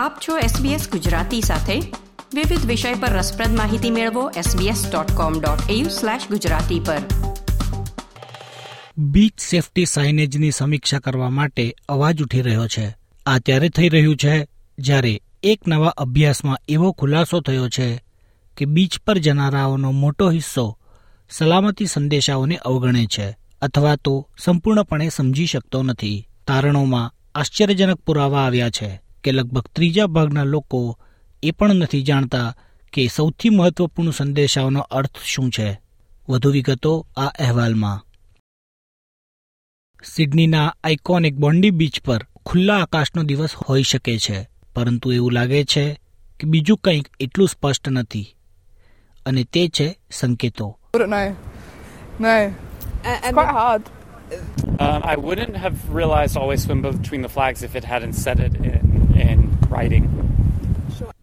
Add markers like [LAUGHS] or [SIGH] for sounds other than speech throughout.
આપ છો SBS ગુજરાતી સાથે. વિવિધ વિષય પર રસપ્રદ માહિતી મેળવો sbs.com.au/gujarati પર. બીચ સેફટી સાઇનેજની સમીક્ષા કરવા માટે અવાજ ઉઠી રહ્યો છે. આ ત્યારે થઈ રહ્યું છે જ્યારે એક નવા અભ્યાસમાં એવો ખુલાસો થયો છે કે બીચ પર જનારાઓનો મોટો હિસ્સો સલામતી સંદેશાઓને અવગણે છે અથવા તો સંપૂર્ણપણે સમજી શકતો નથી. તારણોમાં આશ્ચર્યજનક પુરાવા આવ્યા છે. કે લગભગ ત્રીજા ભાગના લોકો એ પણ નથી જાણતા કે સૌથી મહત્વપૂર્ણ સંદેશાઓનો અર્થ શું છે વધુ વિગતો આ અહેવાલમાં સિડનીના આઇકોનિક બોન્ડી બીચ પર ખુલ્લા આકાશનો દિવસ હોઈ શકે છે પરંતુ એવું લાગે છે કે બીજું કંઈક એટલું સ્પષ્ટ નથી અને તે છે સંકેતો. Um, I wouldn't have realized always swim between the flags if it hadn't said it in.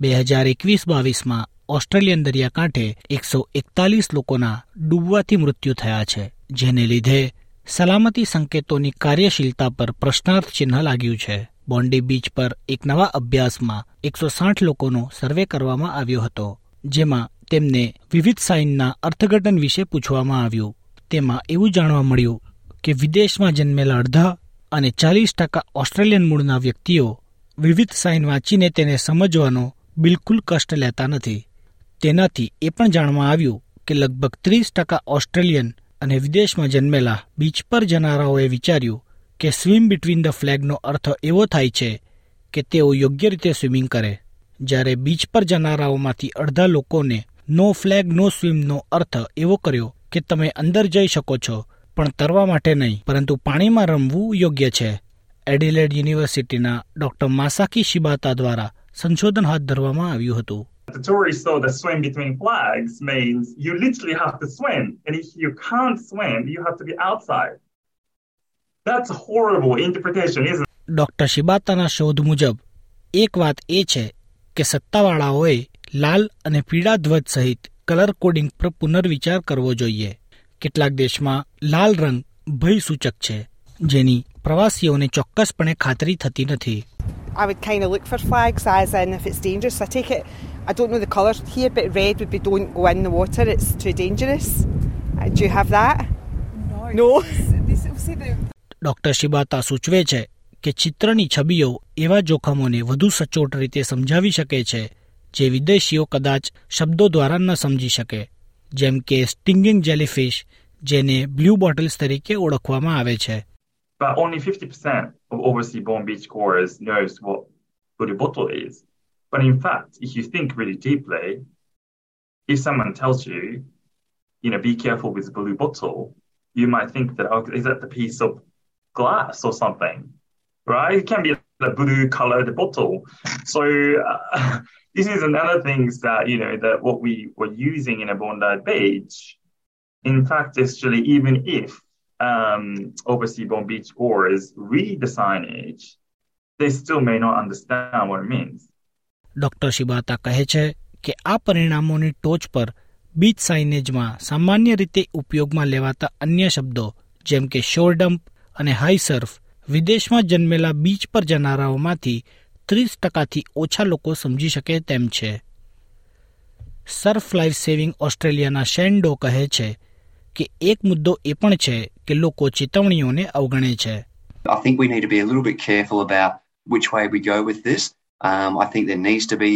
બે હજાર એકવીસ બાવીસમાં ઓસ્ટ્રેલિયન દરિયાકાંઠે એકસો એકતાલીસ લોકોના ડૂબવાથી મૃત્યુ થયા છે, જેને લીધે સલામતી સંકેતોની કાર્યશીલતા પર પ્રશ્નાર્થ ચિહ્ન લાગ્યું છે. બોન્ડી બીચ પર એક નવા અભ્યાસમાં એકસો સાઠ લોકોનો સર્વે કરવામાં આવ્યો હતો, જેમાં તેમને વિવિધ સાઇનના અર્થઘટન વિશે પૂછવામાં આવ્યું. તેમાં એવું જાણવા મળ્યું કે વિદેશમાં જન્મેલા અડધા અને ચાલીસ ટકા ઓસ્ટ્રેલિયન મૂળના વ્યક્તિઓ વિવિધ સાઇન વાંચીને તેને સમજવાનો બિલકુલ કષ્ટ લેતા નથી. તેનાથી એ પણ જાણવા આવ્યું કે લગભગ ત્રીસ ટકા ઓસ્ટ્રેલિયન અને વિદેશમાં જન્મેલા બીચ પર જનારાઓએ વિચાર્યું કે સ્વિમ બિટવીન ધ ફ્લેગનો અર્થ એવો થાય છે કે તેઓ યોગ્ય રીતે સ્વિમિંગ કરે. જ્યારે બીચ પર જનારાઓમાંથી અડધા લોકોને નો ફ્લેગ, નો સ્વિમનો અર્થ એવો કર્યો કે તમે અંદર જઈ શકો છો, પણ તરવા માટે નહીં, પરંતુ પાણીમાં રમવું યોગ્ય છે. એડિલેડ યુનિવર્સિટીના ડોક્ટર માસાકી શિબાતા દ્વારા સંશોધન હાથ ધરવામાં આવ્યું હતું The tourists saw that swim between flags means you literally have to swim. And if you can't swim, you have to be outside. That's a horrible interpretation, isn't it? Doctor શિબાતાના શોધ મુજબ એક વાત એ છે કે સત્તાવાળાઓએ લાલ અને પીળા ધ્વજ સહિત કલર કોડિંગ પર પુનર્વિચાર કરવો જોઈએ કેટલાક દેશમાં લાલ રંગ ભય સૂચક છે જેની પ્રવાસીઓને ચોક્કસપણે ખાતરી થતી નથી I would kind of look for flags as in if it's dangerous. I take it, I don't know the colours here, but red would be don't go in the water, it's too dangerous. Uh, do you have that? No. That doctor Shibata સૂચવે છે કે ચિત્રની છબીઓ એવા જોખમોને વધુ સચોટ રીતે સમજાવી શકે છે જે વિદેશીઓ કદાચ શબ્દો દ્વારા ન સમજી શકે જેમ કે સ્ટિંગિંગ જેલીફિશ જેને બ્લુ બોટલ્સ તરીકે ઓળખવામાં આવે છે But only 50% of overseas born beachgoers knows what blue bottle is. But in fact, if you think really deeply, if someone tells you, you know, be careful with the blue bottle, you might think that, oh, is that the piece of glass or something? Right? It can be a blue colored bottle. So uh, [LAUGHS] this is another things that, you know, that what we were using in a Bondi Beach, in fact, actually, even if um, overseas born beach goers read the signage, they still may not understand what it means. Doctor Shibata કહે છે કે આ પરિણામોની ટોચ પર beach સાઇનેજમાં સામાન્ય રીતે ઉપયોગમાં લેવાતા અન્ય શબ્દો જેમ કે શોર અને હાઈ સર્ફ વિદેશમાં જન્મેલા બીચ પર જનારાઓમાંથી ત્રીસ ટકાથી ઓછા લોકો સમજી શકે તેમ છે સર્ફ લાઈફ સેવિંગ ઓસ્ટ્રેલિયાના શેન્ડો કહે છે કે એક મુદ્દો એ પણ છે કે લોકો ચેતવણીઓને અવગણે છે I think we need to be a little bit careful about which way we go with this. Um, I think there needs to be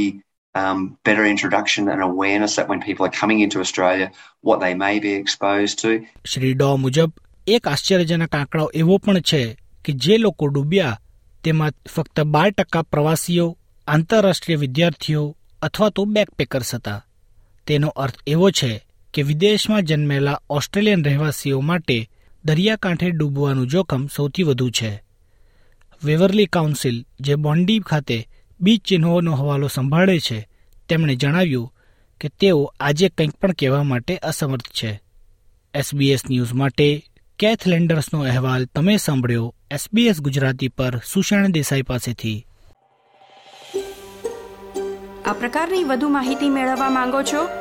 um, better introduction and awareness that when people are coming into Australia, what they may be exposed to. Shri ડો મુજબ એક આશ્ચર્યજનક આંકડો એવો પણ છે કે જે લોકો ડૂબ્યા તેમાં ફક્ત બાર ટકા પ્રવાસીઓ આંતરરાષ્ટ્રીય વિદ્યાર્થીઓ અથવા તો બેકપેકર્સ હતા તેનો અર્થ એવો છે કે વિદેશમાં જન્મેલા ઓસ્ટ્રેલિયન રહેવાસીઓ માટે દરિયાકાંઠે ડૂબવાનું જોખમ સૌથી વધુ છે. વેવરલી કાઉન્સિલ, જે બોન્ડી ખાતે બીચ ચિહ્નોનો હવાલો સંભાળે છે, તેમણે જણાવ્યું કે તેઓ આજે કંઈક પણ કહેવા માટે અસમર્થ છે. એસબીએસ ન્યૂઝ માટે કેથ લેન્ડર્સનો અહેવાલ તમે સાંભળ્યો એસબીએસ ગુજરાતી પર સુષણ દેસાઈ પાસેથી. આ પ્રકારની વધુ માહિતી મેળવવા માંગો છો